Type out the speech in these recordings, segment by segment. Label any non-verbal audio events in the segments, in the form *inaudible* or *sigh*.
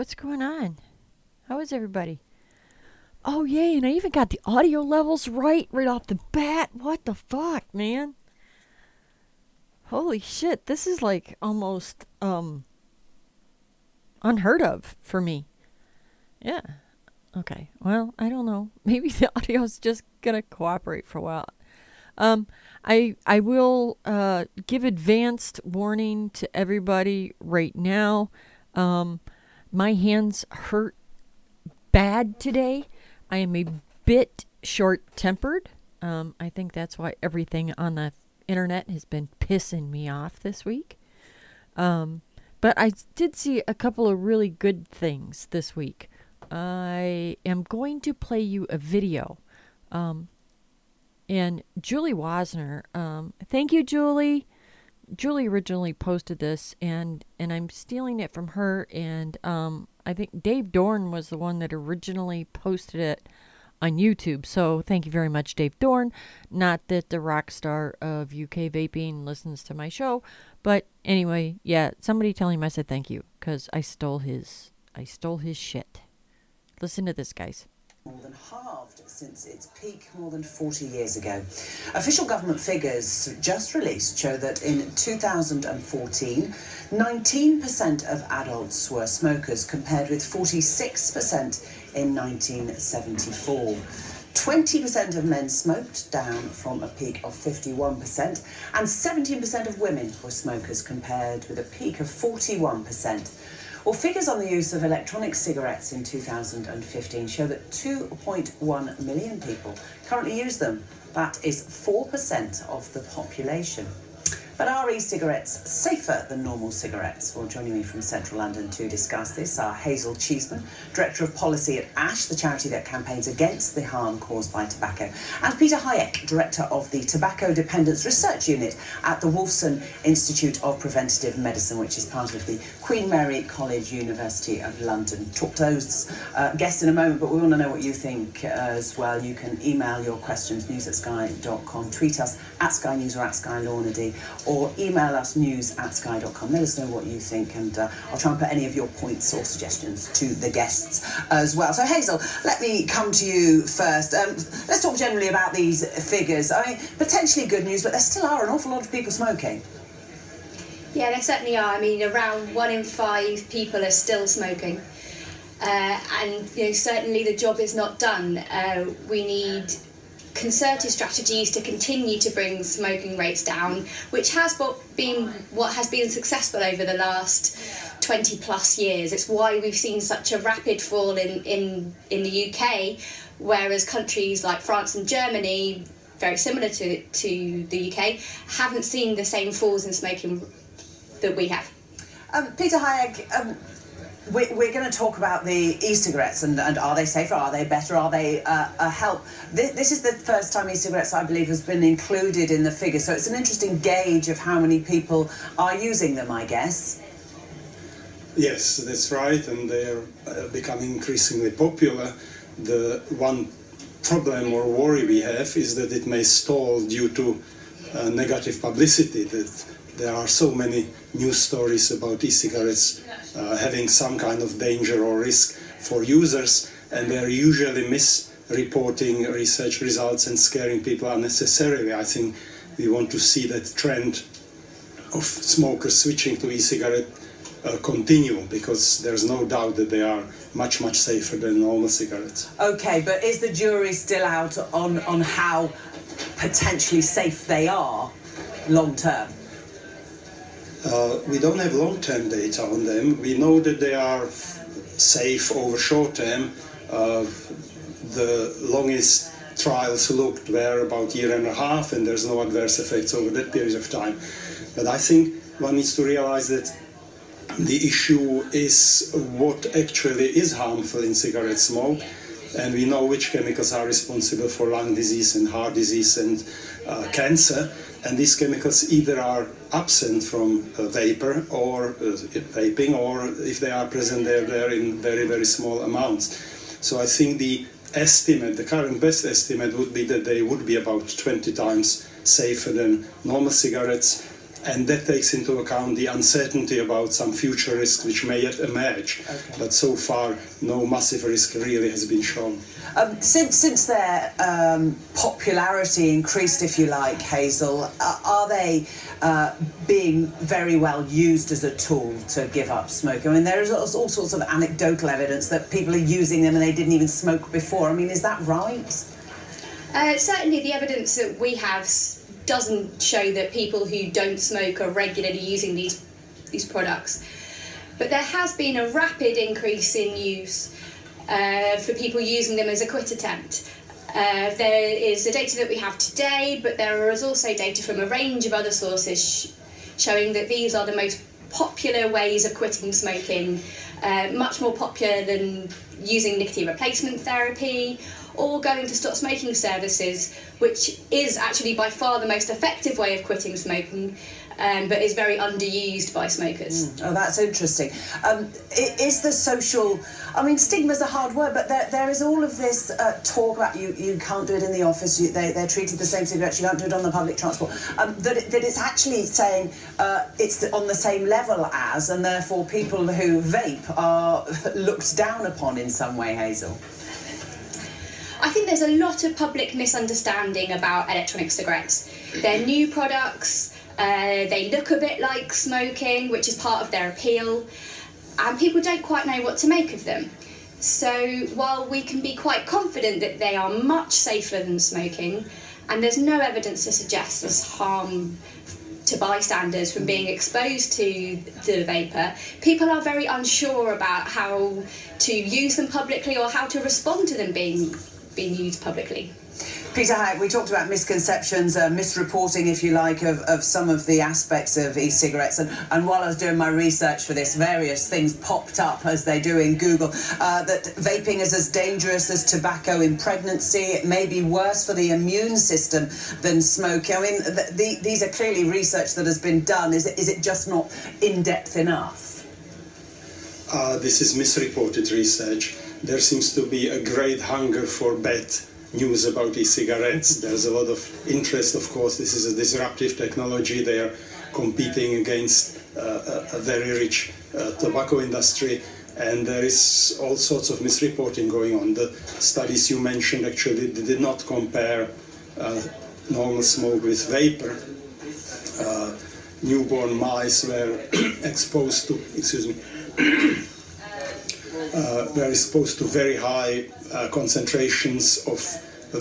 What's going on? How is everybody? Oh, yay, and I even got the audio levels right right off the bat. What the fuck, man? Holy shit, this is like almost um unheard of for me. Yeah. Okay. Well, I don't know. *laughs* Maybe the audio's just gonna cooperate for a while. Um, I I will uh, give advanced warning to everybody right now. Um, my hands hurt bad today. I am a bit short tempered. Um, I think that's why everything on the internet has been pissing me off this week. Um, but I did see a couple of really good things this week. I am going to play you a video. Um, and Julie Woessner, um, thank you, Julie. Julie originally posted this, and and I'm stealing it from her. And um, I think Dave Dorn was the one that originally posted it on YouTube. So thank you very much, Dave Dorn. Not that the rock star of UK vaping listens to my show, but anyway, yeah. Somebody tell him I said thank you because I stole his I stole his shit. Listen to this, guys more than halved since its peak more than 40 years ago. Official government figures just released show that in 2014, 19% of adults were smokers compared with 46% in 1974. 20% of men smoked, down from a peak of 51%, and 17% of women were smokers compared with a peak of 41%. Well, figures on the use of electronic cigarettes in 2015 show that 2.1 million people currently use them. That is 4% of the population. But are e-cigarettes safer than normal cigarettes? Well, joining me from central London to discuss this are Hazel Cheeseman, Director of Policy at ASH, the charity that campaigns against the harm caused by tobacco, and Peter Hajek, Director of the Tobacco Dependence Research Unit at the Wolfson Institute of Preventative Medicine, which is part of the Queen Mary College, University of London. Talk to those uh, guests in a moment, but we want to know what you think uh, as well. You can email your questions, news at sky.com, tweet us at Sky News or at Sky Lornady, or email us news at sky.com. Let us know what you think, and uh, I'll try and put any of your points or suggestions to the guests as well. So, Hazel, let me come to you first. Um, let's talk generally about these figures. I mean, potentially good news, but there still are an awful lot of people smoking. Yeah, there certainly are. I mean, around one in five people are still smoking. Uh, and you know, certainly the job is not done. Uh, we need concerted strategies to continue to bring smoking rates down, which has been what has been successful over the last 20 plus years. It's why we've seen such a rapid fall in, in, in the UK, whereas countries like France and Germany, very similar to, to the UK, haven't seen the same falls in smoking that we have. Um, Peter Hajek, um, we're, we're going to talk about the e-cigarettes and, and are they safer? Are they better? Are they uh, a help? This, this is the first time e-cigarettes, I believe, has been included in the figure. So it's an interesting gauge of how many people are using them, I guess. Yes, that's right, and they're uh, becoming increasingly popular. The one problem or worry we have is that it may stall due to uh, negative publicity. That there are so many news stories about e-cigarettes uh, having some kind of danger or risk for users, and they're usually misreporting research results and scaring people unnecessarily. I think we want to see that trend of smokers switching to e-cigarette uh, continue because there's no doubt that they are much much safer than normal cigarettes. Okay, but is the jury still out on on how potentially safe they are long term? Uh, we don't have long-term data on them. We know that they are safe over short term. Uh, the longest trials looked were about a year and a half, and there's no adverse effects over that period of time. But I think one needs to realize that the issue is what actually is harmful in cigarette smoke, and we know which chemicals are responsible for lung disease and heart disease and uh, cancer. And these chemicals either are absent from uh, vapor or uh, vaping, or if they are present, they're there in very, very small amounts. So I think the estimate, the current best estimate would be that they would be about 20 times safer than normal cigarettes and that takes into account the uncertainty about some future risks which may yet emerge. Okay. But so far, no massive risk really has been shown. Um, since since their um, popularity increased, if you like, Hazel, uh, are they uh, being very well used as a tool to give up smoking? I mean, there is all sorts of anecdotal evidence that people are using them and they didn't even smoke before. I mean, is that right? Uh, certainly, the evidence that we have doesn't show that people who don't smoke are regularly using these these products. But there has been a rapid increase in use uh, for people using them as a quit attempt. Uh, there is the data that we have today, but there is also data from a range of other sources sh- showing that these are the most popular ways of quitting smoking, uh, much more popular than using nicotine replacement therapy or going to stop smoking services, which is actually by far the most effective way of quitting smoking. Um, but is very underused by smokers. Mm. Oh, that's interesting. Um, is the social, I mean, stigma is a hard word, but there, there is all of this uh, talk about you, you can't do it in the office, you, they, they're treated the same cigarettes, you can't do it on the public transport. Um, that, it, that it's actually saying uh, it's on the same level as, and therefore people who vape are *laughs* looked down upon in some way, Hazel. I think there's a lot of public misunderstanding about electronic cigarettes. They're new products, uh, they look a bit like smoking, which is part of their appeal, and people don't quite know what to make of them. So while we can be quite confident that they are much safer than smoking, and there's no evidence to suggest there's harm to bystanders from being exposed to the vapour, people are very unsure about how to use them publicly or how to respond to them being being used publicly. Peter Hajek, we talked about misconceptions, uh, misreporting, if you like, of, of some of the aspects of e-cigarettes. And, and while I was doing my research for this, various things popped up, as they do in Google, uh, that vaping is as dangerous as tobacco in pregnancy. It may be worse for the immune system than smoking. I mean, th- the, these are clearly research that has been done. Is it, is it just not in-depth enough? Uh, this is misreported research there seems to be a great hunger for bad news about e-cigarettes. There's a lot of interest, of course. This is a disruptive technology. They are competing against uh, a, very rich uh, tobacco industry, and there is all sorts of misreporting going on. The studies you mentioned actually did not compare uh, normal smoke with vapor. Uh, newborn mice were *clears throat* exposed to, excuse me, uh, were exposed to very high uh, concentrations of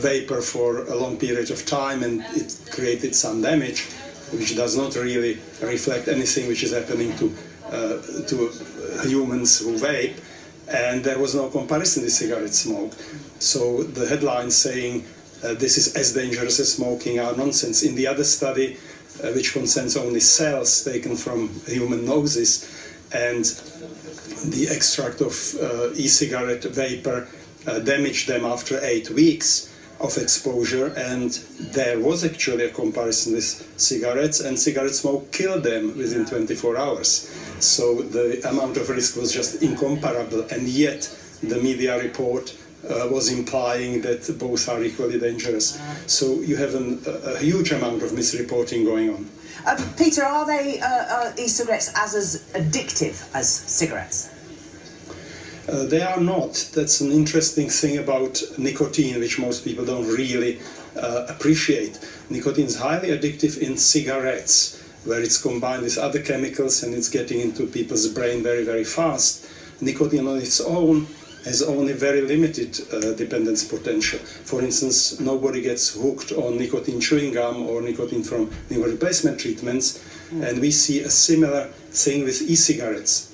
vapor for a long period of time and it created some damage which does not really reflect anything which is happening to uh, to humans who vape. And there was no comparison with cigarette smoke. So the headlines saying uh, this is as dangerous as smoking are nonsense. In the other study uh, which concerns only cells taken from human noses and the extract of uh, e-cigarette vapor uh, damaged them after eight weeks of exposure and there was actually a comparison with cigarettes and cigarette smoke killed them within 24 hours. So the amount of risk was just incomparable and yet the media report uh, was implying that both are equally dangerous so you have an, a, a huge amount of misreporting going on uh, Peter, are they uh, uh, e-cigarettes as as addictive as cigarettes? Uh, they are not. That's an interesting thing about nicotine, which most people don't really uh, appreciate. Nicotine is highly addictive in cigarettes, where it's combined with other chemicals and it's getting into people's brain very, very fast. Nicotine on its own has only very limited uh, dependence potential. For instance, nobody gets hooked on nicotine chewing gum or nicotine from nicotine replacement treatments, mm. and we see a similar thing with e-cigarettes.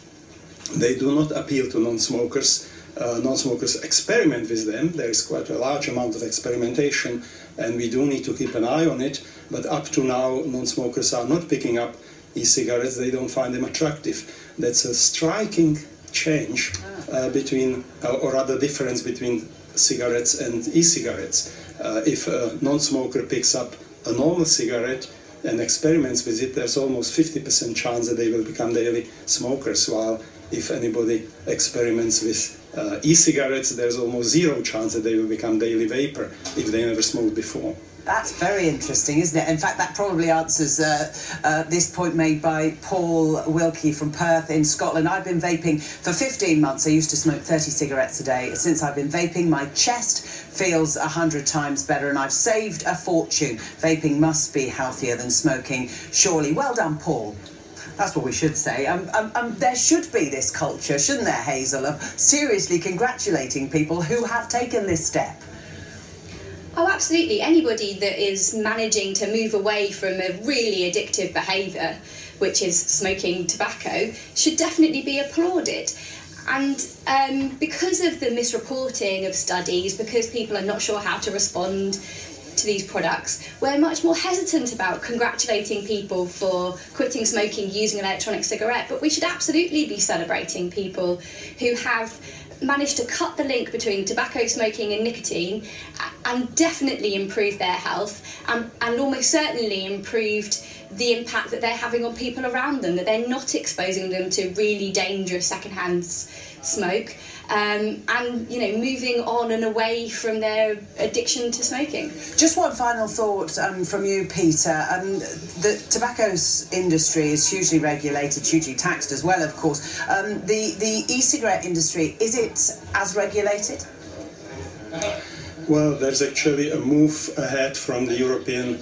They do not appeal to non-smokers. Uh, non-smokers experiment with them. There is quite a large amount of experimentation, and we do need to keep an eye on it. But up to now, non-smokers are not picking up e-cigarettes, they don't find them attractive. That's a striking change uh, between, uh, or rather difference between cigarettes and e-cigarettes. Uh, if a non-smoker picks up a normal cigarette and experiments with it, there's almost 50% chance that they will become daily smokers, while if anybody experiments with uh, e-cigarettes, there's almost zero chance that they will become daily vapor if they never smoked before. That's very interesting, isn't it? In fact, that probably answers uh, uh, this point made by Paul Wilkie from Perth in Scotland. I've been vaping for 15 months. I used to smoke 30 cigarettes a day. Since I've been vaping, my chest feels 100 times better and I've saved a fortune. Vaping must be healthier than smoking, surely. Well done, Paul. That's what we should say. Um, um, um, there should be this culture, shouldn't there, Hazel, of seriously congratulating people who have taken this step. Oh, absolutely. Anybody that is managing to move away from a really addictive behaviour, which is smoking tobacco, should definitely be applauded. And um, because of the misreporting of studies, because people are not sure how to respond to these products, we're much more hesitant about congratulating people for quitting smoking using an electronic cigarette. But we should absolutely be celebrating people who have managed to cut the link between tobacco smoking and nicotine and definitely improved their health and, and almost certainly improved the impact that they're having on people around them, that they're not exposing them to really dangerous secondhand smoke. Um, and you know moving on and away from their addiction to smoking. Just one final thought um, from you, Peter. Um, the tobacco industry is hugely regulated, hugely taxed as well, of course. Um, the the e-cigarette industry is it as regulated? Well, there's actually a move ahead from the European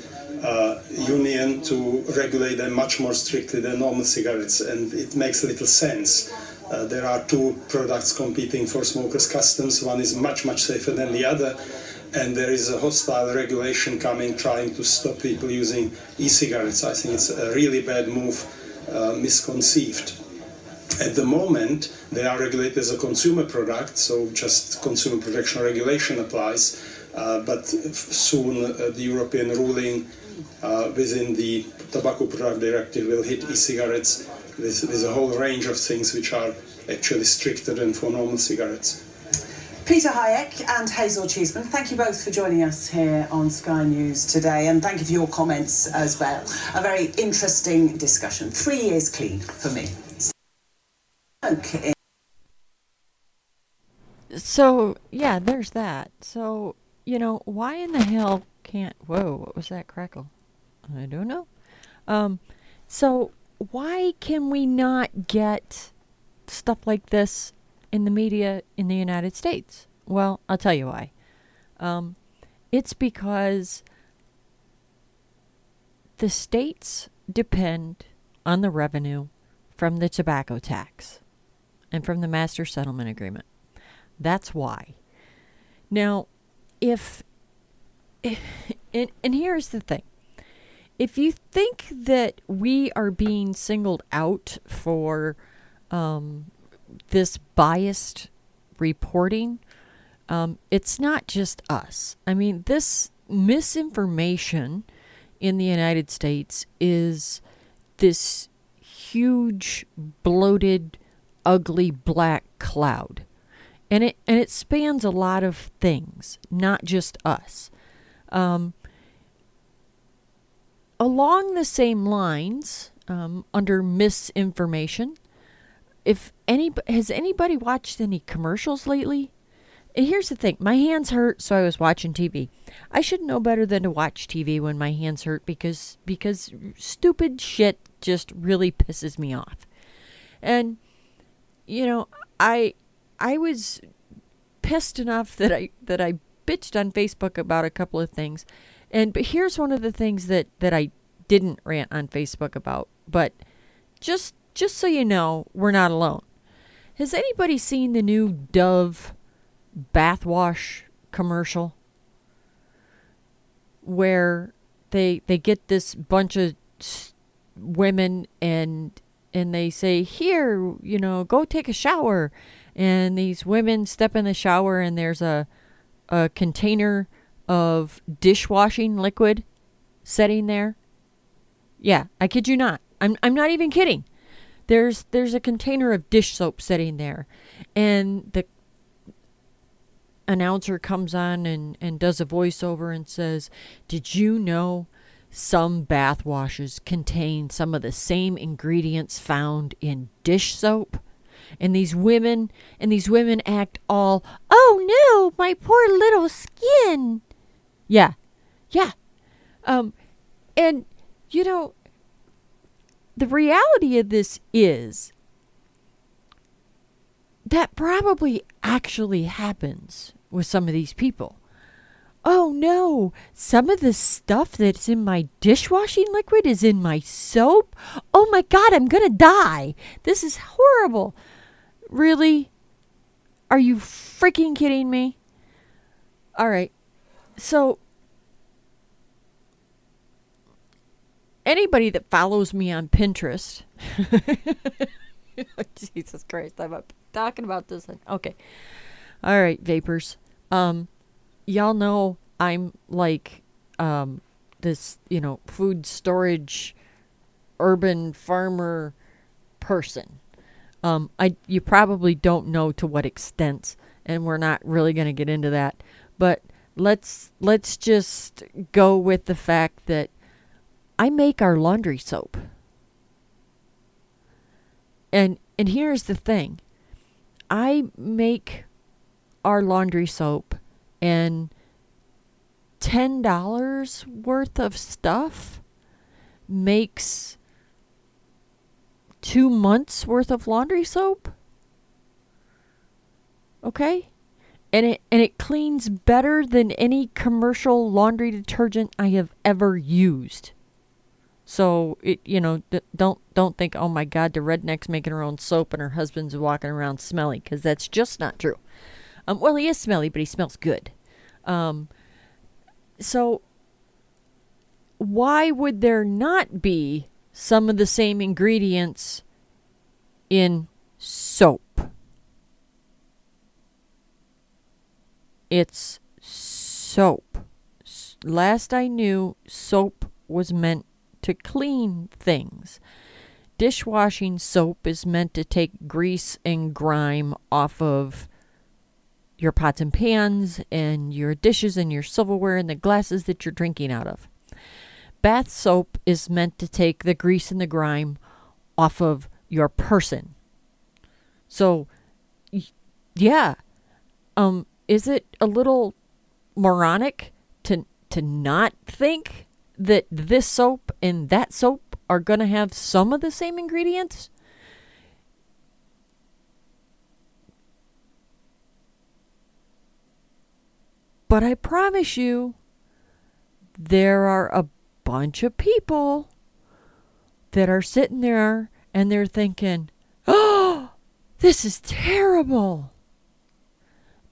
Union to regulate them much more strictly than normal cigarettes, and it makes little sense. Uh, there are two products competing for smokers' customs. One is much, much safer than the other. And there is a hostile regulation coming trying to stop people using e cigarettes. I think it's a really bad move, uh, misconceived. At the moment, they are regulated as a consumer product, so just consumer protection regulation applies. Uh, but soon uh, the European ruling uh, within the Tobacco Product Directive will hit e cigarettes with, with a whole range of things which are actually stricter than for normal cigarettes. Peter Hajek and Hazel Cheeseman, thank you both for joining us here on Sky News today, and thank you for your comments as well. A very interesting discussion. Three years clean for me. Okay. So, yeah, there's that. So, you know, why in the hell can't. Whoa, what was that crackle? I don't know. Um, so, why can we not get stuff like this in the media in the United States? Well, I'll tell you why. Um, it's because the states depend on the revenue from the tobacco tax and from the master settlement agreement. That's why. Now, if, and, and here's the thing if you think that we are being singled out for um, this biased reporting, um, it's not just us. I mean, this misinformation in the United States is this huge, bloated, ugly black cloud. And it and it spans a lot of things, not just us. Um, along the same lines, um, under misinformation, if any has anybody watched any commercials lately? And here's the thing: my hands hurt, so I was watching TV. I should know better than to watch TV when my hands hurt because because stupid shit just really pisses me off. And you know, I I was pissed enough that I that I bitched on Facebook about a couple of things and but here's one of the things that that I didn't rant on Facebook about. But just just so you know, we're not alone. Has anybody seen the new Dove bath wash commercial where they they get this bunch of women and and they say here you know go take a shower and these women step in the shower and there's a a container of dishwashing liquid setting there. Yeah, I kid you not. I'm I'm not even kidding. There's there's a container of dish soap sitting there, and the announcer comes on and, and does a voiceover and says, Did you know some bath washes contain some of the same ingredients found in dish soap? And these women and these women act all, Oh no, my poor little skin. Yeah. Yeah. Um and you know the reality of this is that probably actually happens with some of these people. Oh no, some of the stuff that's in my dishwashing liquid is in my soap. Oh my god, I'm gonna die. This is horrible. Really? Are you freaking kidding me? All right. So, anybody that follows me on Pinterest, *laughs* Jesus Christ, I'm talking about this. Okay. All right, vapors. Um, y'all know I'm like um this, you know, food storage urban farmer person. Um, I you probably don't know to what extent, and we're not really going to get into that. But let's let's just go with the fact that I make our laundry soap. And and here's the thing. I make our laundry soap and $10 worth of stuff makes 2 months worth of laundry soap. Okay? And it and it cleans better than any commercial laundry detergent I have ever used. So it, you know, d- don't don't think, oh my God, the redneck's making her own soap and her husband's walking around smelly, because that's just not true. Um, well, he is smelly, but he smells good. Um, so why would there not be some of the same ingredients in soap? It's soap. Last I knew, soap was meant to clean things. Dishwashing soap is meant to take grease and grime off of your pots and pans and your dishes and your silverware and the glasses that you're drinking out of. Bath soap is meant to take the grease and the grime off of your person. So, yeah, um, is it a little moronic to to not think that this soap and that soap are going to have some of the same ingredients? But I promise you, there are a bunch of people that are sitting there and they're thinking, oh, this is terrible.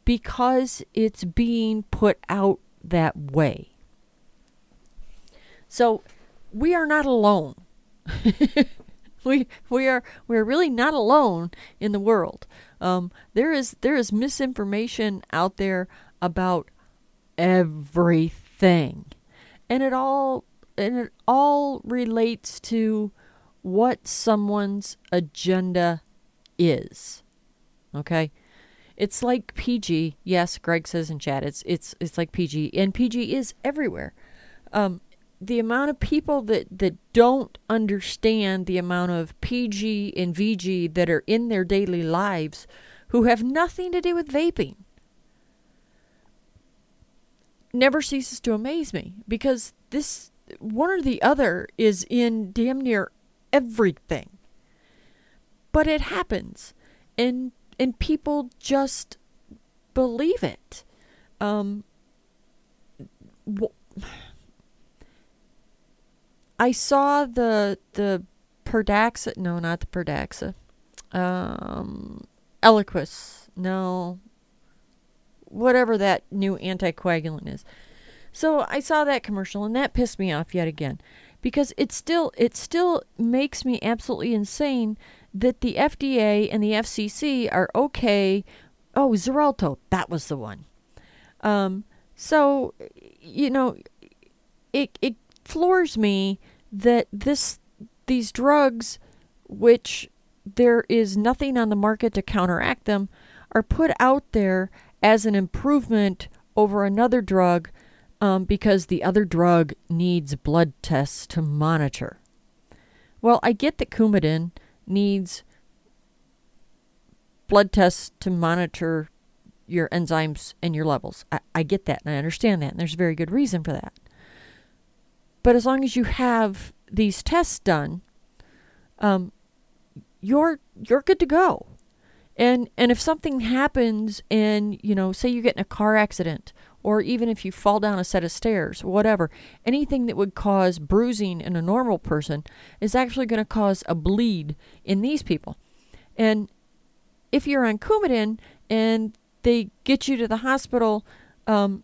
Because it's being put out that way. So we are not alone. *laughs* we we are we are really not alone in the world. Um, there is there is misinformation out there about everything. And it all and it all relates to what someone's agenda is. Okay? It's like PG. Yes, Greg says in chat it's it's it's like PG and PG is everywhere. Um the amount of people that, that don't understand the amount of PG and VG that are in their daily lives who have nothing to do with vaping never ceases to amaze me because this one or the other is in damn near everything. But it happens and and people just believe it. Um wh- I saw the the Pradaxa no not the Pradaxa. Um Eliquis. No, whatever that new anticoagulant is. So I saw that commercial and that pissed me off yet again because it still it still makes me absolutely insane that the FDA and the FCC are okay. Oh, Xarelto, that was the one. Um, so you know, it it floors me that this these drugs, which there is nothing on the market to counteract them, are put out there as an improvement over another drug um, because the other drug needs blood tests to monitor. Well, I get that Coumadin needs blood tests to monitor your enzymes and your levels. I, I get that and I understand that, and there's a very good reason for that. But as long as you have these tests done, um, you're you're good to go. And and if something happens and you know, say you get in a car accident or even if you fall down a set of stairs, whatever, anything that would cause bruising in a normal person is actually going to cause a bleed in these people. And if you're on Coumadin and they get you to the hospital, um,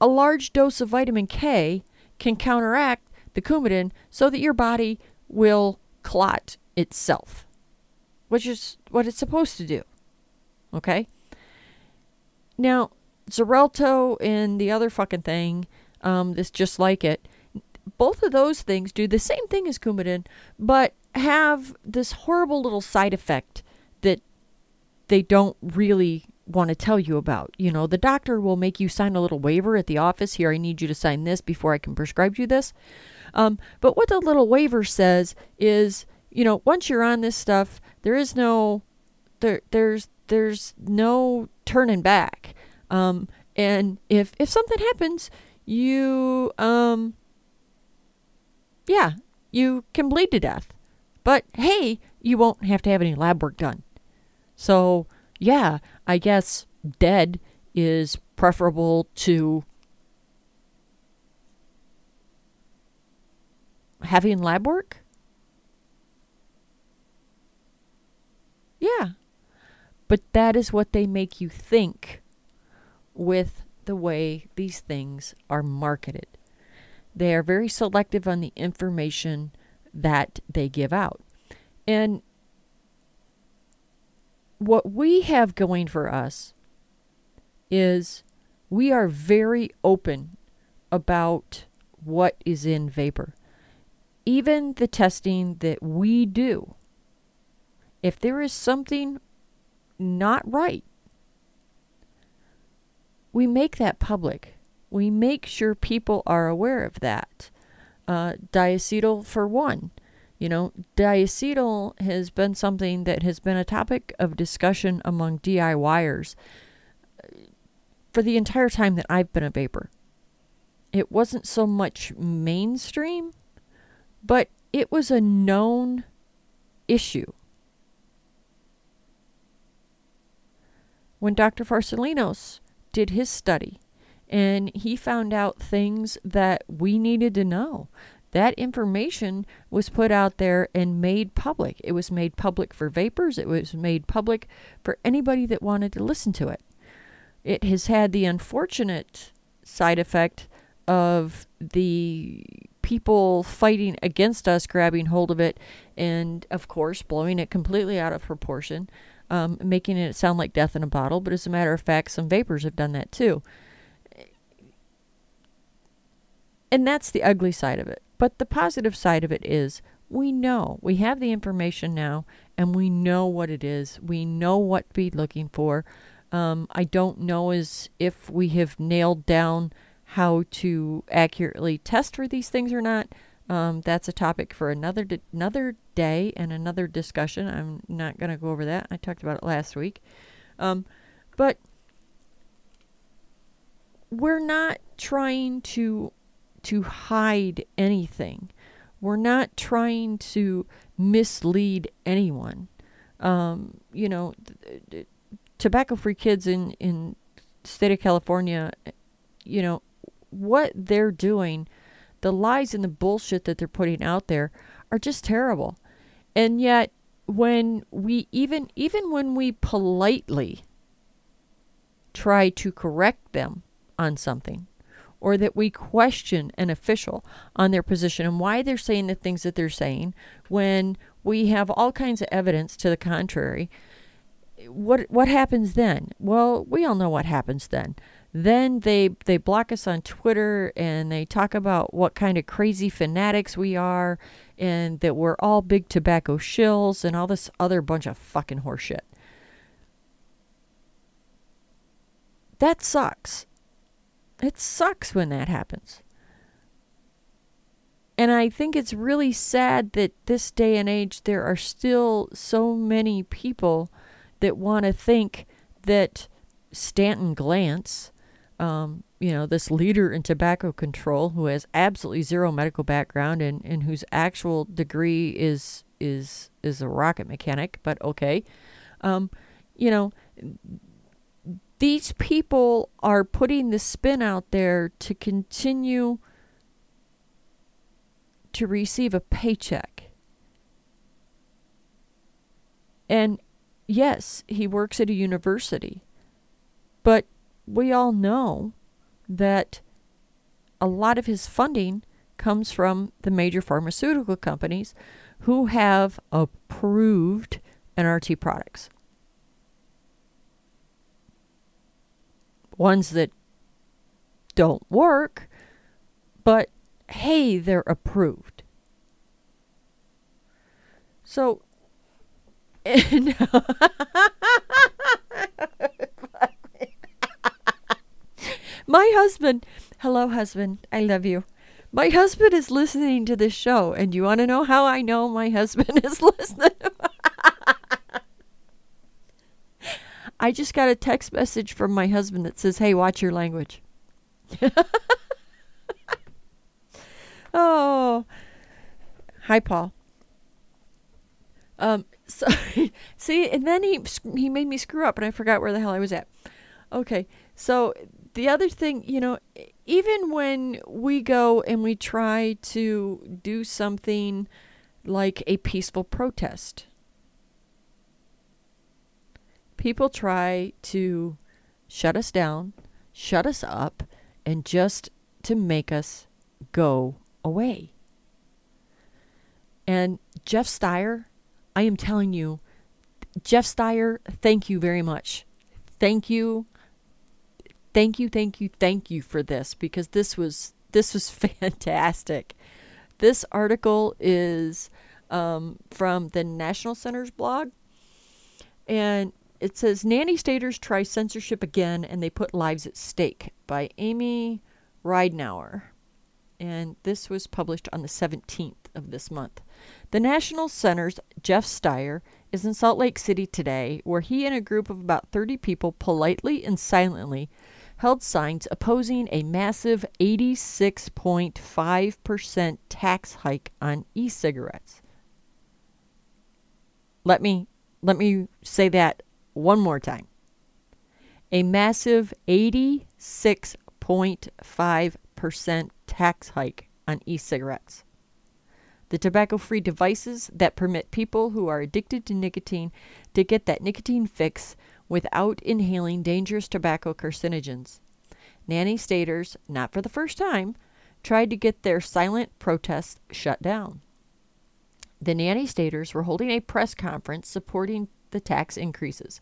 a large dose of vitamin K can counteract the Coumadin so that your body will clot itself, which is what it's supposed to do. Okay? Now, Xarelto and the other fucking thing, um, that's just like it, both of those things do the same thing as Coumadin, but have this horrible little side effect that they don't really want to tell you about. You know, the doctor will make you sign a little waiver at the office. Here, I need you to sign this before I can prescribe you this. Um, but what the little waiver says is, you know, once you're on this stuff, there is no, there, there's, there's no turning back. Um, and if if something happens, you um, yeah, you can bleed to death. But hey, you won't have to have any lab work done. So, yeah, I guess dead is preferable to having lab work? Yeah. But that is what they make you think with the way these things are marketed. They are very selective on the information that they give out. And what we have going for us is we are very open about what is in vapor. Even the testing that we do, if there is something not right, we make that public. We make sure people are aware of that. Uh, diacetyl, for one. You know, diacetyl has been something that has been a topic of discussion among DIYers for the entire time that I've been a vapor. It wasn't so much mainstream, but it was a known issue. When Dr. Farsalinos did his study and he found out things that we needed to know that information was put out there and made public. It was made public for vapors, it was made public for anybody that wanted to listen to it. It has had the unfortunate side effect of the people fighting against us grabbing hold of it and, of course, blowing it completely out of proportion, um, making it sound like death in a bottle. But as a matter of fact, some vapors have done that too. And that's the ugly side of it. But the positive side of it is we know, we have the information now, and we know what it is. We know what to be looking for. Um, I don't know as if we have nailed down how to accurately test for these things or not. Um, that's a topic for another di- another day and another discussion. I'm not going to go over that. I talked about it last week. Um, but we're not trying to to hide anything. We're not trying to mislead anyone. Um, you know, tobacco-free kids in in state of California, you know, what they're doing, the lies and the bullshit that they're putting out there are just terrible. And yet when we even even when we politely try to correct them on something, or that we question an official on their position and why they're saying the things that they're saying when we have all kinds of evidence to the contrary what what happens then well we all know what happens then then they they block us on Twitter and they talk about what kind of crazy fanatics we are and that we're all big tobacco shills and all this other bunch of fucking horseshit. That sucks. It sucks when that happens. And I think it's really sad that this day and age there are still so many people that want to think that Stanton Glantz, um, you know, this leader in tobacco control who has absolutely zero medical background and, and whose actual degree is is is a rocket mechanic, but okay. Um, you know, these people are putting the spin out there to continue to receive a paycheck. And yes, he works at a university. But we all know that a lot of his funding comes from the major pharmaceutical companies who have approved NRT products. Ones that don't work, but hey, they're approved. So, *laughs* *laughs* my husband, hello, husband, I love you. My husband is listening to this show, and you want to know how I know my husband *laughs* is listening? *laughs* I just got a text message from my husband that says, Hey, watch your language. *laughs* Oh, hi, Paul. Um, so see, and then he he made me screw up, and I forgot where the hell I was at. Okay, so the other thing, you know, even when we go and we try to do something like a peaceful protest, people try to shut us down, shut us up, and just to make us go away. And Jeff Stier, I am telling you, Jeff Stier, thank you very much. Thank you. Thank you, thank you, thank you for this because this was this was *laughs* fantastic. This article is um, from the National Center's blog, and it says nanny staters try censorship again and they put lives at stake by Amy Ridenour and this was published on the 17th of this month. The National Center's Jeff Stier is in Salt Lake City today, where he and a group of about 30 people politely and silently held signs opposing a massive 86.5% tax hike on e-cigarettes. Let me let me say that one more time. A massive 86.5% tax hike on e cigarettes. The tobacco free devices that permit people who are addicted to nicotine to get that nicotine fix without inhaling dangerous tobacco carcinogens. Nanny Staters, not for the first time, tried to get their silent protests shut down. The Nanny Staters were holding a press conference supporting the tax increases.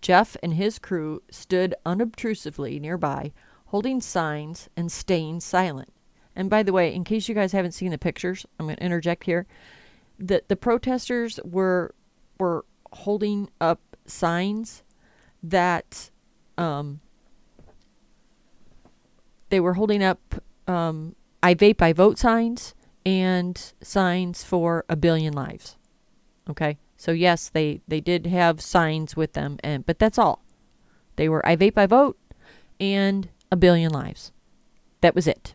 Jeff and his crew stood unobtrusively nearby, holding signs and staying silent. And by the way, in case you guys haven't seen the pictures, I'm going to interject here. The the protesters were were holding up signs that um, they were holding up um, I vape, I vote signs and signs for a billion lives. Okay, so yes, they they did have signs with them, and but that's all. They were I vape, I vote, and a billion lives. That was it.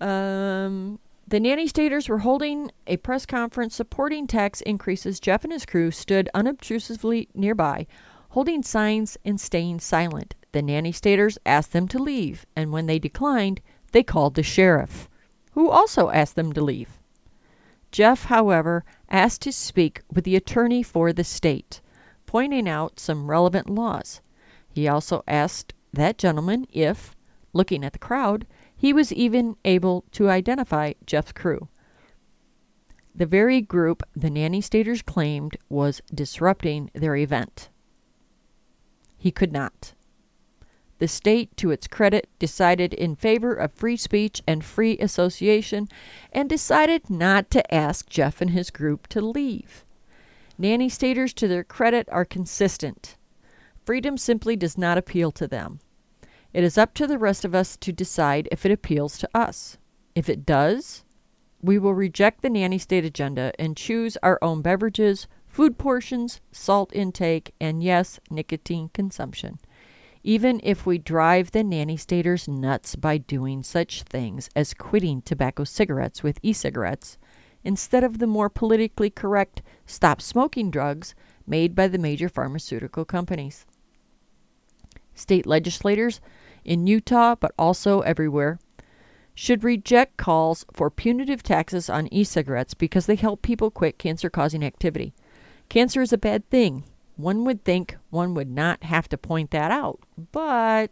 Um, the nanny staters were holding a press conference supporting tax increases. Jeff and his crew stood unobtrusively nearby, holding signs and staying silent. The nanny staters asked them to leave, and when they declined, they called the sheriff, who also asked them to leave. Jeff, however, asked to speak with the attorney for the state, pointing out some relevant laws. He also asked that gentleman if, looking at the crowd, he was even able to identify Jeff's crew. The very group the nanny staters claimed was disrupting their event. He could not. the state, to its credit, decided in favor of free speech and free association and decided not to ask Jeff and his group to leave. Nanny staters, to their credit, are consistent. Freedom simply does not appeal to them. It is up to the rest of us to decide if it appeals to us. If it does, we will reject the nanny state agenda and choose our own beverages, food portions, salt intake, and yes, nicotine consumption. Even if we drive the nanny staters nuts by doing such things as quitting tobacco cigarettes with e cigarettes instead of the more politically correct stop smoking drugs made by the major pharmaceutical companies. State legislators in Utah, but also everywhere, should reject calls for punitive taxes on e cigarettes because they help people quit cancer causing activity. Cancer is a bad thing. One would think one would not have to point that out, but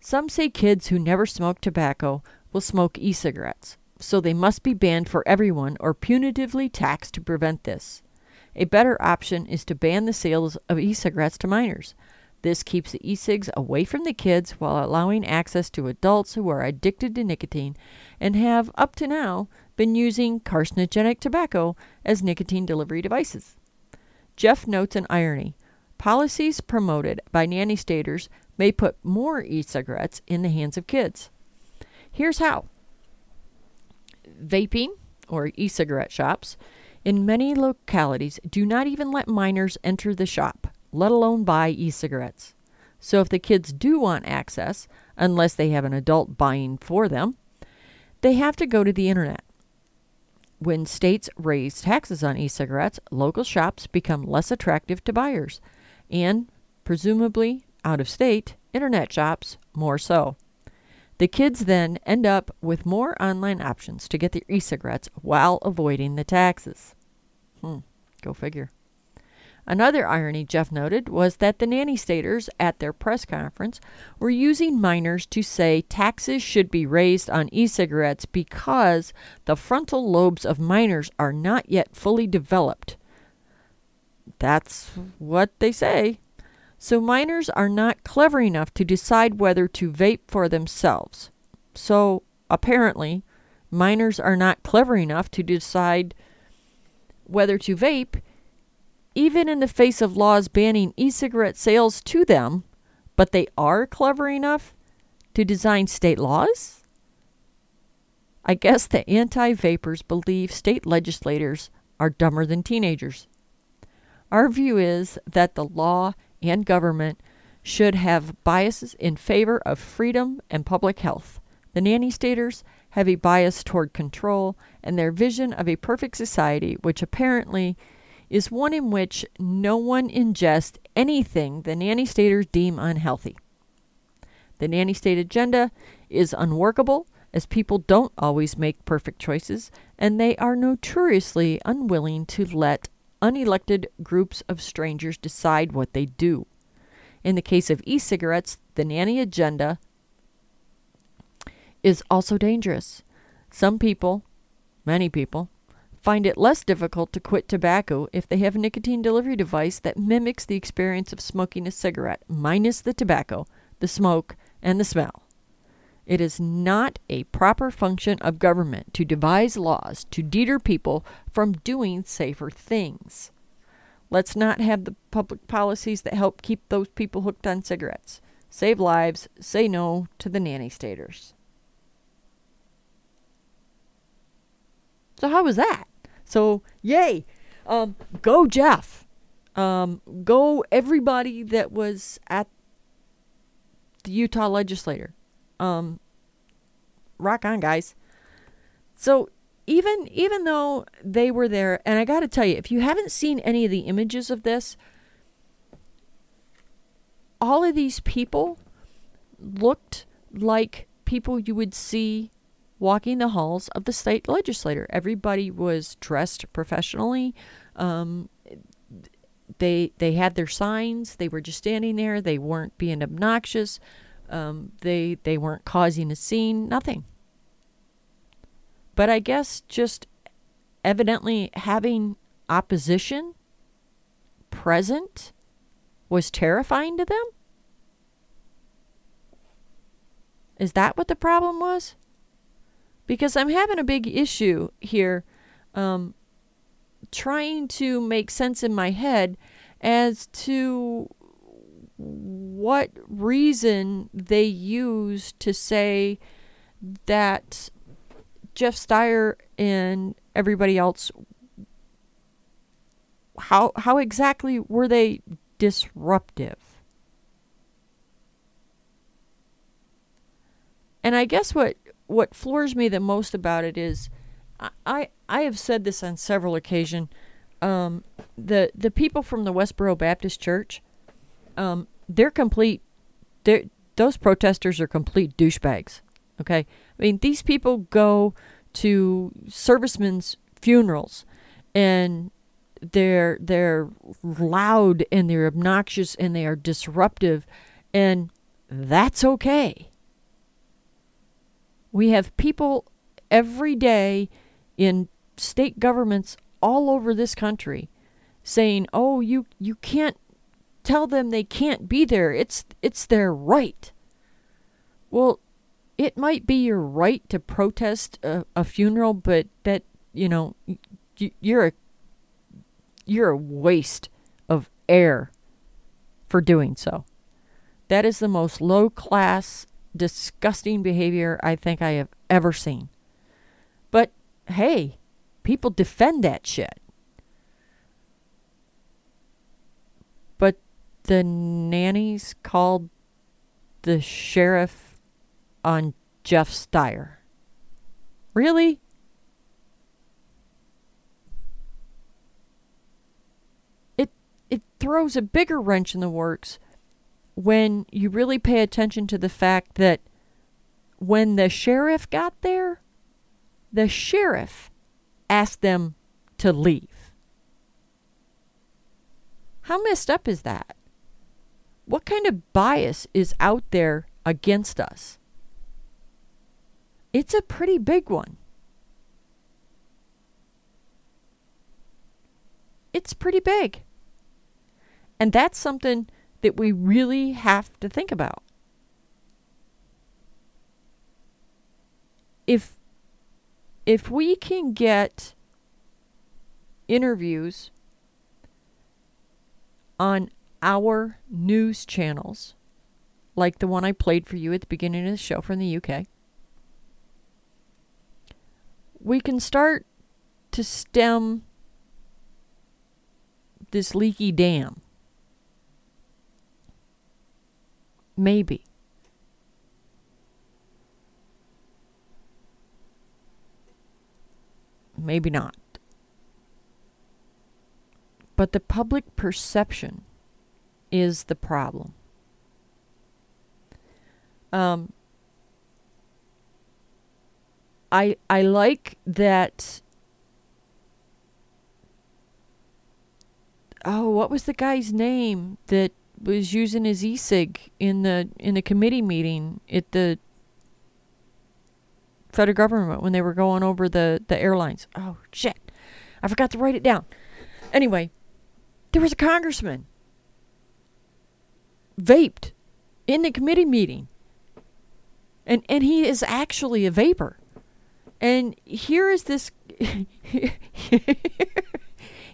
some say kids who never smoke tobacco will smoke e cigarettes, so they must be banned for everyone or punitively taxed to prevent this. A better option is to ban the sales of e cigarettes to minors. This keeps the e cigs away from the kids while allowing access to adults who are addicted to nicotine and have, up to now, been using carcinogenic tobacco as nicotine delivery devices. Jeff notes an irony. Policies promoted by nanny staters may put more e cigarettes in the hands of kids. Here's how vaping, or e cigarette shops, in many localities do not even let minors enter the shop let alone buy e cigarettes. So if the kids do want access, unless they have an adult buying for them, they have to go to the internet. When states raise taxes on e cigarettes, local shops become less attractive to buyers, and, presumably, out of state, internet shops more so. The kids then end up with more online options to get their e cigarettes while avoiding the taxes. Hmm, go figure. Another irony Jeff noted was that the nanny staters at their press conference were using minors to say taxes should be raised on e cigarettes because the frontal lobes of minors are not yet fully developed. That's what they say. So minors are not clever enough to decide whether to vape for themselves. So apparently, minors are not clever enough to decide whether to vape even in the face of laws banning e cigarette sales to them, but they are clever enough to design state laws? I guess the anti vapers believe state legislators are dumber than teenagers. Our view is that the law and government should have biases in favor of freedom and public health. The nanny staters have a bias toward control, and their vision of a perfect society, which apparently is one in which no one ingests anything the nanny staters deem unhealthy. The nanny state agenda is unworkable as people don't always make perfect choices and they are notoriously unwilling to let unelected groups of strangers decide what they do. In the case of e cigarettes, the nanny agenda is also dangerous. Some people, many people, find it less difficult to quit tobacco if they have a nicotine delivery device that mimics the experience of smoking a cigarette, minus the tobacco, the smoke, and the smell. It is not a proper function of government to devise laws to deter people from doing safer things. Let's not have the public policies that help keep those people hooked on cigarettes. Save lives, say no to the nanny staters. So, how was that? So, yay. Um, go, Jeff. Um, go, everybody that was at the Utah legislator. Um, rock on, guys. So, even even though they were there, and I got to tell you, if you haven't seen any of the images of this, all of these people looked like people you would see walking the halls of the state legislature. Everybody was dressed professionally. Um, they they had their signs. They were just standing there. They weren't being obnoxious. Um, they they weren't causing a scene. Nothing. But I guess just evidently having opposition present was terrifying to them. Is that what the problem was? Because I'm having a big issue here um, trying to make sense in my head as to what reason they use to say that Jeff Stier and everybody else how how exactly were they disruptive? And I guess what what floors me the most about it is I I have said this on several occasions. Um, the the people from the Westboro Baptist Church, um, they're complete. They're, those protesters are complete douchebags. Okay, I mean these people go to servicemen's funerals, and they're they're loud and they're obnoxious and they are disruptive, and that's okay. We have people every day in state governments all over this country saying, "Oh, you you can't tell them they can't be there. It's it's their right." Well, it might be your right to protest a, a funeral, but that you know you're a you're a waste of air for doing so. That is the most low class disgusting behavior I think I have ever seen. But hey, people defend that shit. But the nannies called the sheriff on Jeff Stier. Really? It it throws a bigger wrench in the works when you really pay attention to the fact that when the sheriff got there, the sheriff asked them to leave. How messed up is that? What kind of bias is out there against us? It's a pretty big one. It's pretty big. And that's something that we really have to think about. If if we can get interviews on our news channels, like the one I played for you at the beginning of the show from the UK, we can start to stem this leaky dam. Maybe. Maybe not. But the public perception is the problem. Um, I I like that. Oh, what was the guy's name that was using his e-cig in the in the committee meeting at the federal government when they were going over the the airlines. Oh shit. I forgot to write it down. Anyway, there was a congressman vaped in the committee meeting. And and he is actually a vapor. And here is this *laughs*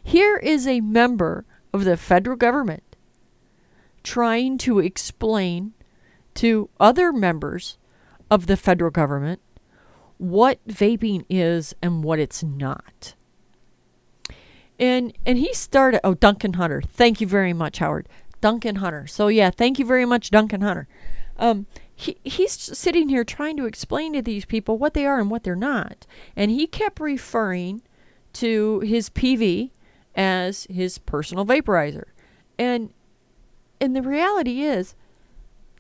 here is a member of the federal government trying to explain to other members of the federal government what vaping is and what it's not. And and he started oh Duncan Hunter. Thank you very much, Howard. Duncan Hunter. So yeah, thank you very much, Duncan Hunter. Um, he he's sitting here trying to explain to these people what they are and what they're not, and he kept referring to his PV as his personal vaporizer, and and the reality is,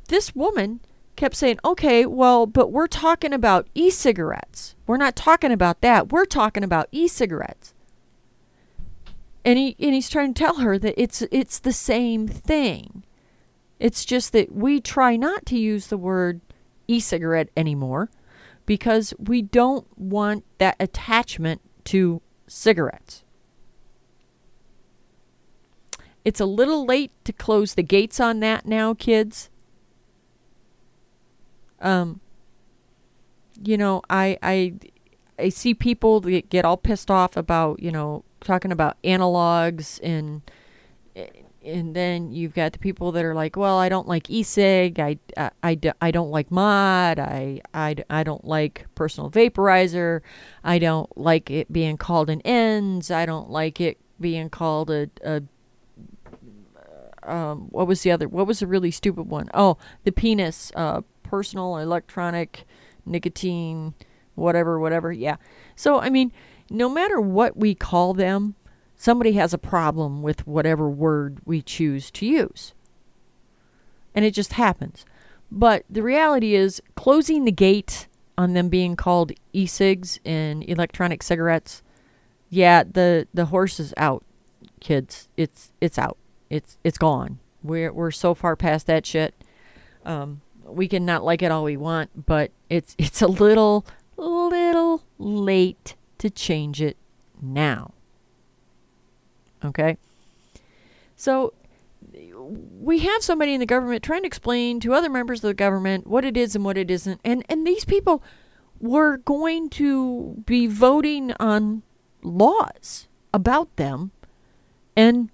this woman kept saying, okay, well, but we're talking about e cigarettes. We're not talking about that. We're talking about e cigarettes. And, he, and he's trying to tell her that it's, it's the same thing. It's just that we try not to use the word e cigarette anymore because we don't want that attachment to cigarettes. It's a little late to close the gates on that now, kids. Um, you know, I I I see people that get all pissed off about, you know, talking about analogs and and then you've got the people that are like, well, I don't like e-cig, I, I, I, I don't like mod, I, I, I don't like personal vaporizer, I don't like it being called an ENDS, I don't like it being called a, a um, what was the other, what was the really stupid one? Oh, the penis, uh, personal electronic nicotine, whatever, whatever, yeah. So, I mean, no matter what we call them, somebody has a problem with whatever word we choose to use. And it just happens. But the reality is, closing the gate on them being called e cigs and electronic cigarettes, yeah, the, the horse is out, kids. It's it's out. It's it's gone. We're we're so far past that shit. Um, we can not like it all we want, but it's it's a little little late to change it now. Okay? So we have somebody in the government trying to explain to other members of the government what it is and what it isn't. And and these people were going to be voting on laws about them and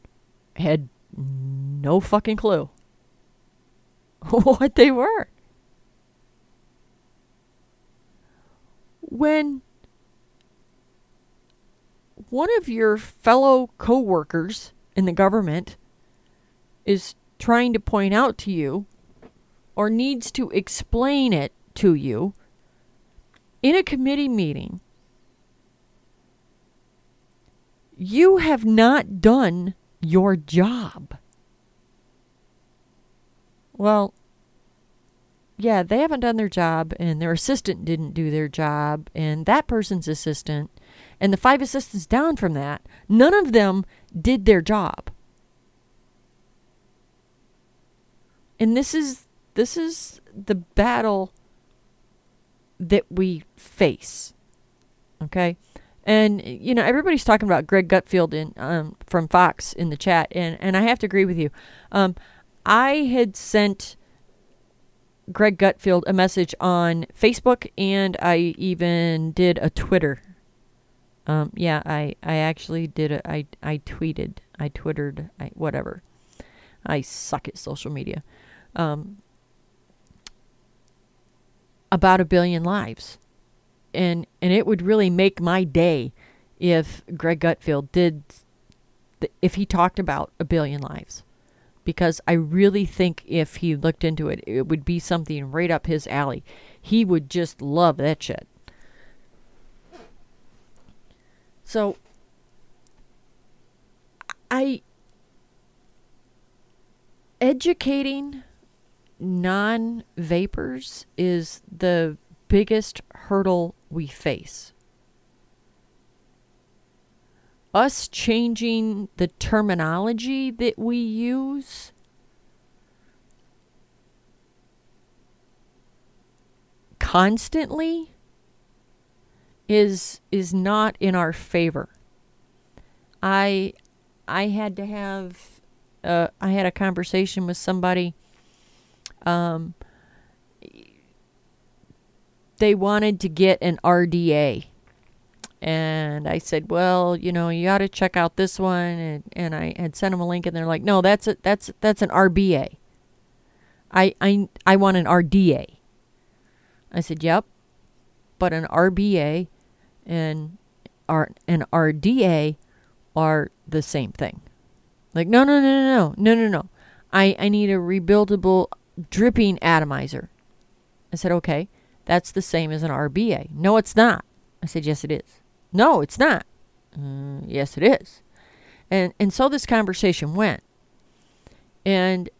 had no fucking clue *laughs* what they were. When one of your fellow coworkers in the government is trying to point out to you or needs to explain it to you in a committee meeting, you have not done your job. Well, yeah, they haven't done their job, and their assistant didn't do their job, and that person's assistant and the five assistants down from that, none of them did their job. And this is this is the battle that we face. Okay? And you know, everybody's talking about Greg Gutfeld in um, from Fox in the chat, and and I have to agree with you. Um, I had sent Greg Gutfeld a message on Facebook, and I even did a Twitter um, yeah, I, I actually did it. I, I tweeted, I twittered, I, whatever. I suck at social media. Um, about a billion lives. And, and it would really make my day if Greg Gutfeld did, th- if he talked about a billion lives. Because I really think if he looked into it, it would be something right up his alley. He would just love that shit. So I educating non vapors is the biggest hurdle we face. Us changing the terminology that we use constantly is is not in our favor. I I had to have uh, I had a conversation with somebody. Um, they wanted to get an RDA, and I said, "Well, you know, you ought to check out this one." And, and I had sent them a link, and they're like, "No, that's a, that's that's an RBA. I I I want an RDA." I said, "Yep, but an RBA and R and RDA are the same thing. Like no no no no no no no no. I I need a rebuildable dripping atomizer. I said okay, that's the same as an RBA. No, it's not. I said yes, it is. No, it's not. Uh, yes, it is. And and so this conversation went. And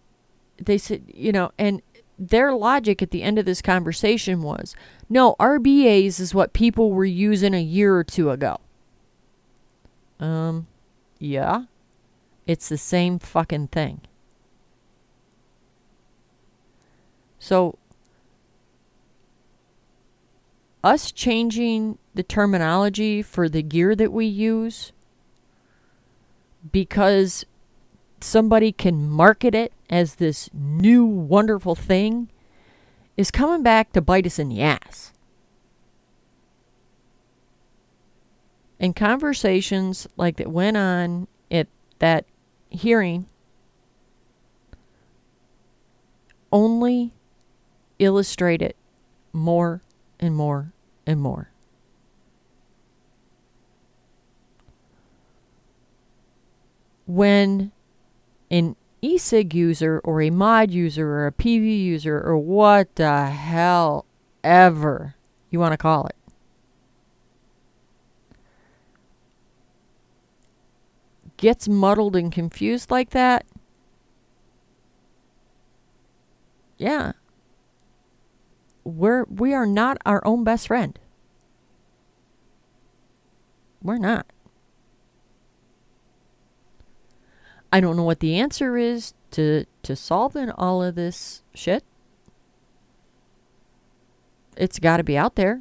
they said, you know, and their logic at the end of this conversation was no, RBAs is what people were using a year or two ago. Um, yeah. It's the same fucking thing. So, us changing the terminology for the gear that we use because somebody can market it as this new wonderful thing is coming back to bite us in the ass. and conversations like that went on at that hearing only illustrate it more and more and more. When an e-cig user or a mod user or a PV user or what the hell ever you want to call it gets muddled and confused like that, yeah, we're we are not our own best friend. We're not. I don't know what the answer is to to solving all of this shit. It's got to be out there.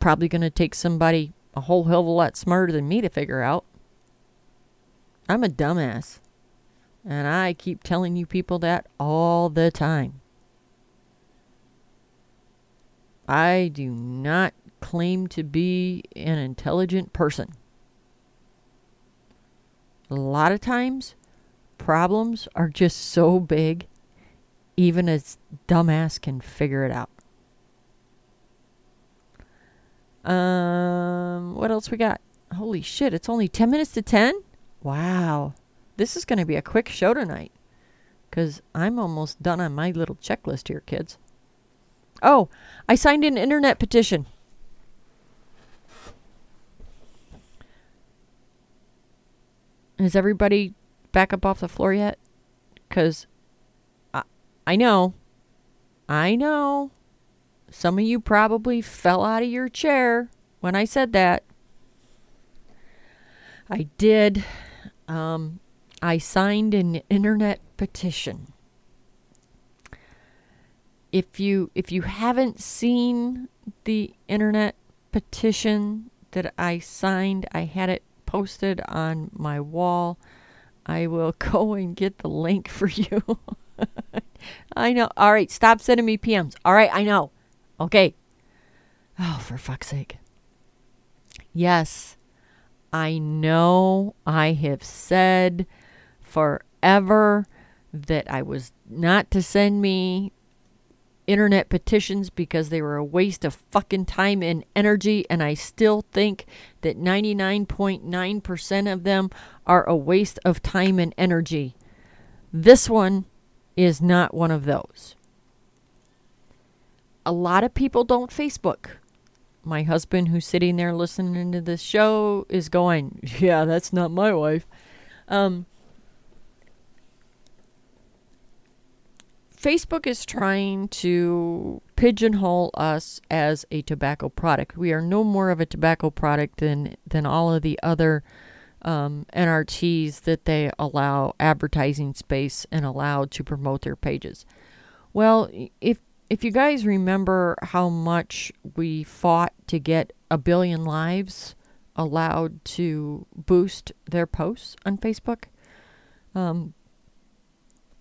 Probably going to take somebody a whole hell of a lot smarter than me to figure out. I'm a dumbass. And I keep telling you people that all the time. I do not claim to be an intelligent person. A lot of times, problems are just so big, even a dumbass can figure it out. Um, what else we got? Holy shit, it's only 10 minutes to 10? Wow. This is going to be a quick show tonight because I'm almost done on my little checklist here, kids. Oh, I signed an internet petition. Is everybody back up off the floor yet? Because I, I know, I know, some of you probably fell out of your chair when I said that. I did. Um, I signed an internet petition. If you if you haven't seen the internet petition that I signed, I had it posted on my wall. I will *laughs* go and get the link for you. *laughs* I know. All right, stop sending me PMs. All right, I know. Okay. Oh, for fuck's sake. Yes, I know I have said forever that I was not to send me internet petitions because they were a waste of fucking time and energy, and I still think that 99.9% of them are a waste of time and energy. This one is not one of those. A lot of people don't Facebook my husband who's sitting there listening to this show is going, "Yeah, that's not my wife." Um, Facebook is trying to pigeonhole us as a tobacco product. We are no more of a tobacco product than than all of the other um, NRTs that they allow advertising space and allow to promote their pages. Well, if if you guys remember how much we fought to get a billion lives allowed to boost their posts on Facebook, um,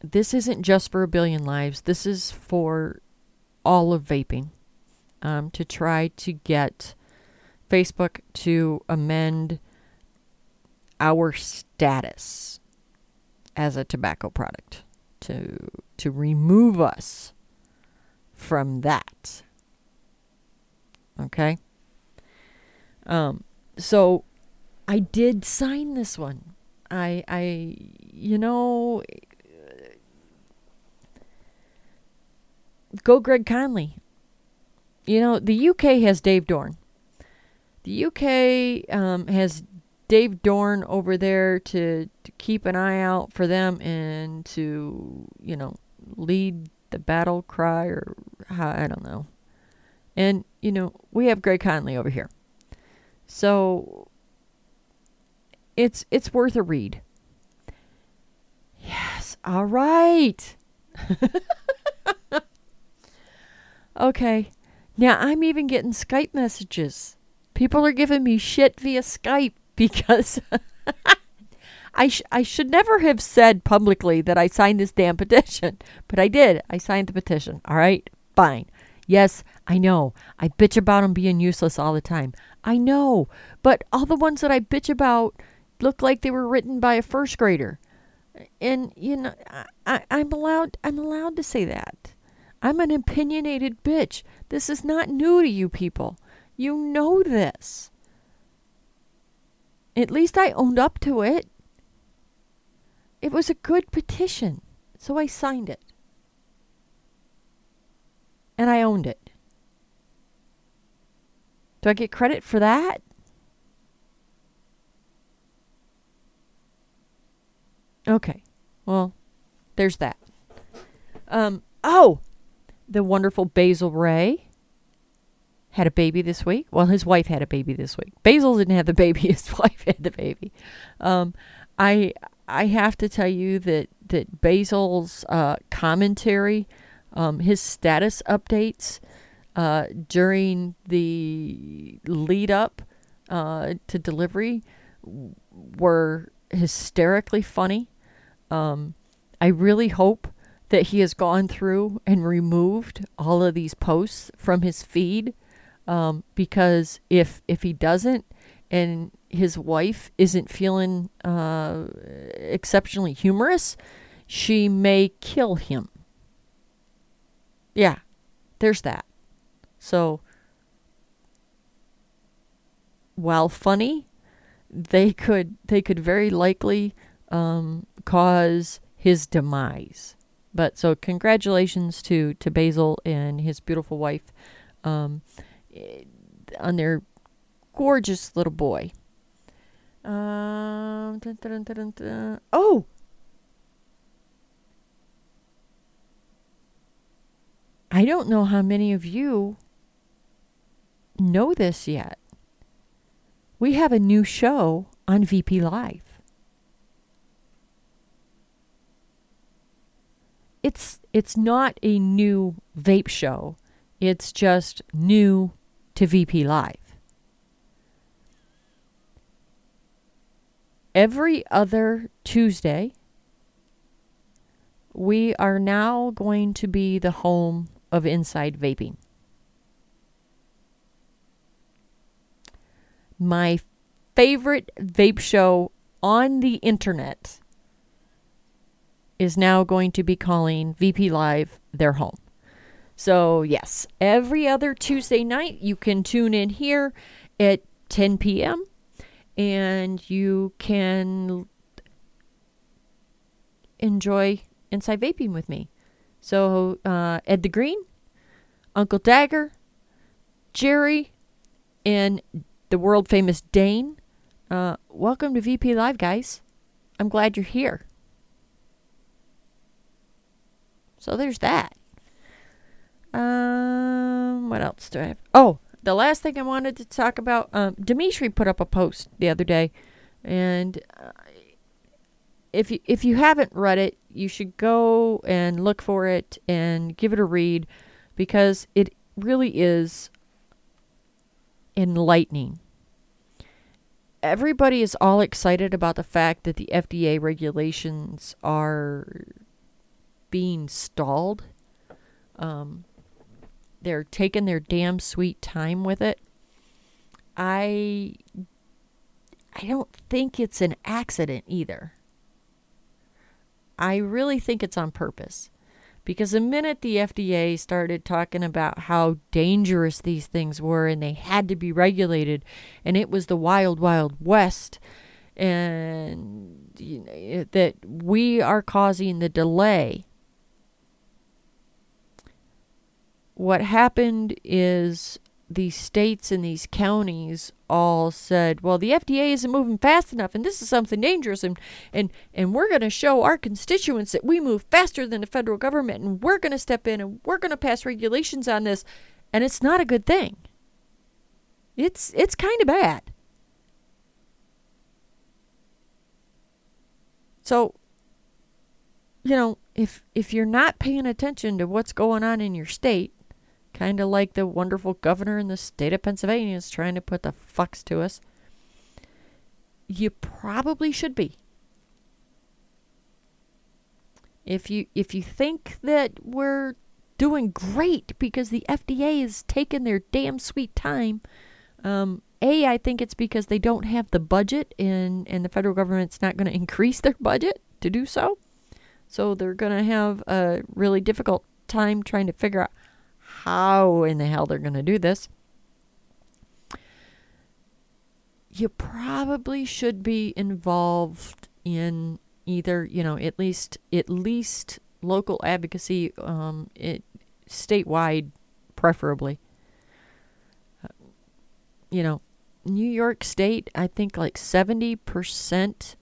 this isn't just for a billion lives. This is for all of vaping um, to try to get Facebook to amend our status as a tobacco product to to remove us from that. Okay? Um so I did sign this one. I I you know go Greg Conley. You know, the UK has Dave Dorn. The UK um, has Dave Dorn over there to, to keep an eye out for them and to, you know, lead the battle cry or how, I don't know. And, you know, we have Greg Conley over here. So it's it's worth a read. Yes. All right. *laughs* okay. Now I'm even getting Skype messages. People are giving me shit via Skype *laughs* because I, sh- I should never have said publicly that I signed this damn petition, but I did. I signed the petition. All right, fine. Yes, I know. I bitch about them being useless all the time. I know. But all the ones that I bitch about look like they were written by a first grader. And you know, I, I, I'm allowed I'm allowed to say that. I'm an opinionated bitch. This is not new to you people. You know this. At least I owned up to it. It was a good petition, so I signed it. And I owned it. Do I get credit for that? Okay. Well, there's that. Um, oh, the wonderful Basil Ray had a baby this week. Well, his wife had a baby this week. Basil didn't have the baby; *laughs* his wife had the baby. Um, I I have to tell you that that Basil's uh, commentary, um, his status updates uh, during the lead up uh, to delivery were hysterically funny. Um, I really hope that he has gone through and removed all of these posts from his feed um, because if if he doesn't and his wife isn't feeling uh, exceptionally humorous, she may kill him. Yeah, there's that. So while funny, they could they could very likely um, cause his demise. But so congratulations to to Basil and his beautiful wife um, on their gorgeous little boy. Um, dun, dun, dun, oh, I don't know how many of you know this yet. We have a new show on VP Live. It's it's not a new vape show. It's just new to VP Live. Every other Tuesday, we are now going to be the home of Inside Vaping. My favorite vape show on the internet is now going to be calling VP Live their home. So, yes, every other Tuesday night you can tune in here at 10 p.m. and you can enjoy Inside Vaping with me. So, uh, Ed the Green, Uncle Dagger, Jerry, and the world famous Dane. Uh, welcome to VP Live, guys. I'm glad you're here. So there's that. Um, what else do I have? Oh, the last thing I wanted to talk about. Um, Dimitri put up a post the other day, and uh, if you if you haven't read it, you should go and look for it and give it a read, because it really is enlightening. Everybody is all excited about the fact that the FDA regulations are being stalled. Um, they're taking their damn sweet time with it. I I don't think it's an accident either. I really think it's on purpose. Because the minute the FDA started talking about how dangerous these things were and they had to be regulated, and it was the wild, wild west, and you know, that we are causing the delay what happened is these states and these counties all said, well, the FDA isn't moving fast enough and this is something dangerous and and and we're going to show our constituents that we move faster than the federal government and we're going to step in and we're going to pass regulations on this and it's not a good thing. It's it's kind of bad. So you know, if if you're not paying attention to what's going on in your state, Kind of like the wonderful governor in the state of Pennsylvania is trying to put the fucks to us. You probably should be. If you if you think that we're doing great because the FDA is taking their damn sweet time. Um, a, I think it's because they don't have the budget, and and the federal government's not going *laughs* to increase their budget to do so. So they're going to have a really difficult time trying to figure out how in the hell they're going to do this. You probably should be involved in either, you know, at least at least local advocacy, um, it statewide, preferably. Uh, you know, New York State, I think like seventy percent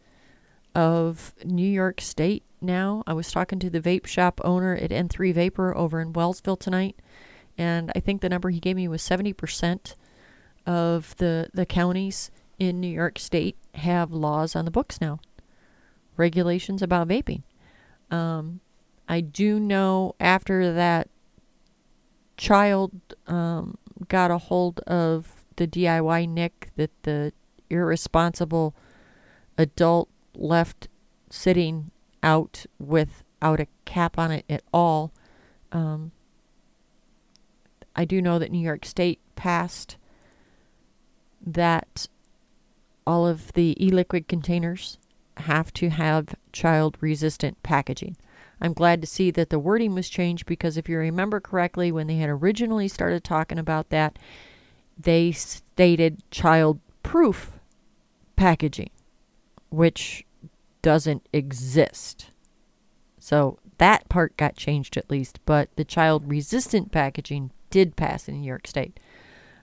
of New York State now. I was talking to the vape shop owner at N3 Vapor over in Wellsville tonight, and I think the number he gave me was 70% of the, the counties in New York State have laws on the books now, regulations about vaping. Um, I do know after that child um, got a hold of the DIY nic that the irresponsible adult left sitting out without a cap on it at all. Um, I do know that New York State passed that all of the e liquid containers have to have child resistant packaging. I'm glad to see that the wording was changed because if you remember correctly, when they had originally started talking about that, they stated child proof packaging, which doesn't exist. So that part got changed at least, but the child resistant packaging did pass in New York State.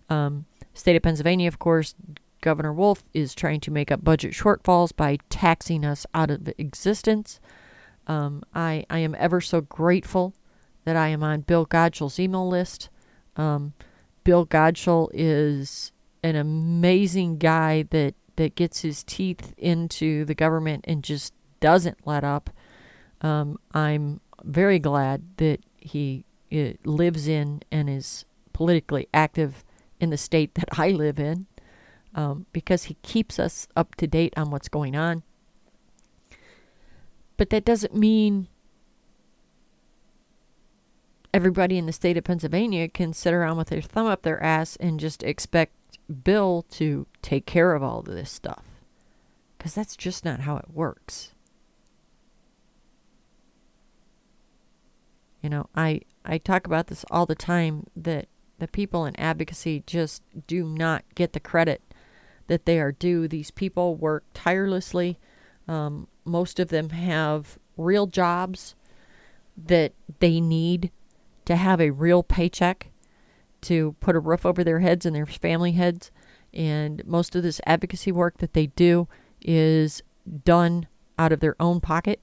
Um, state of Pennsylvania, of course, Governor Wolf is trying to make up budget shortfalls by taxing us out of existence. Um, I, I am ever so grateful that I am on Bill Godshall's email list. Um, Bill Godshall is an amazing guy that that gets his teeth into the government and just doesn't let up. Um, I'm very glad that he uh, lives in and is politically active in the state that I live in um, because he keeps us up to date on what's going on. But that doesn't mean everybody in the state of Pennsylvania can sit around with their thumb up their ass and just expect Bill to take care of all of this stuff. Because that's just not how it works. You know, I, I talk about this all the time that the people in advocacy just do not get the credit that they are due. These people work tirelessly. Um, most of them have real jobs that they need to have a real paycheck to put a roof over their heads and their family heads. And most of this advocacy work that they do is done out of their own pocket.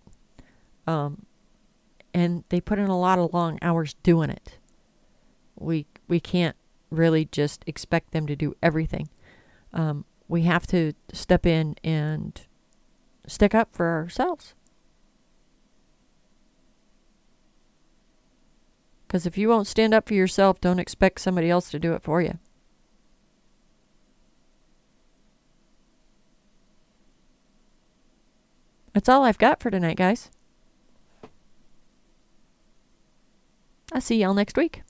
Um, and they put in a lot of long hours doing it. We we can't really just expect them to do everything. Um, we have to step in and stick up for ourselves. Because if you won't stand up for yourself, don't expect somebody else to do it for you. That's all I've got for tonight, guys. I'll see y'all next week.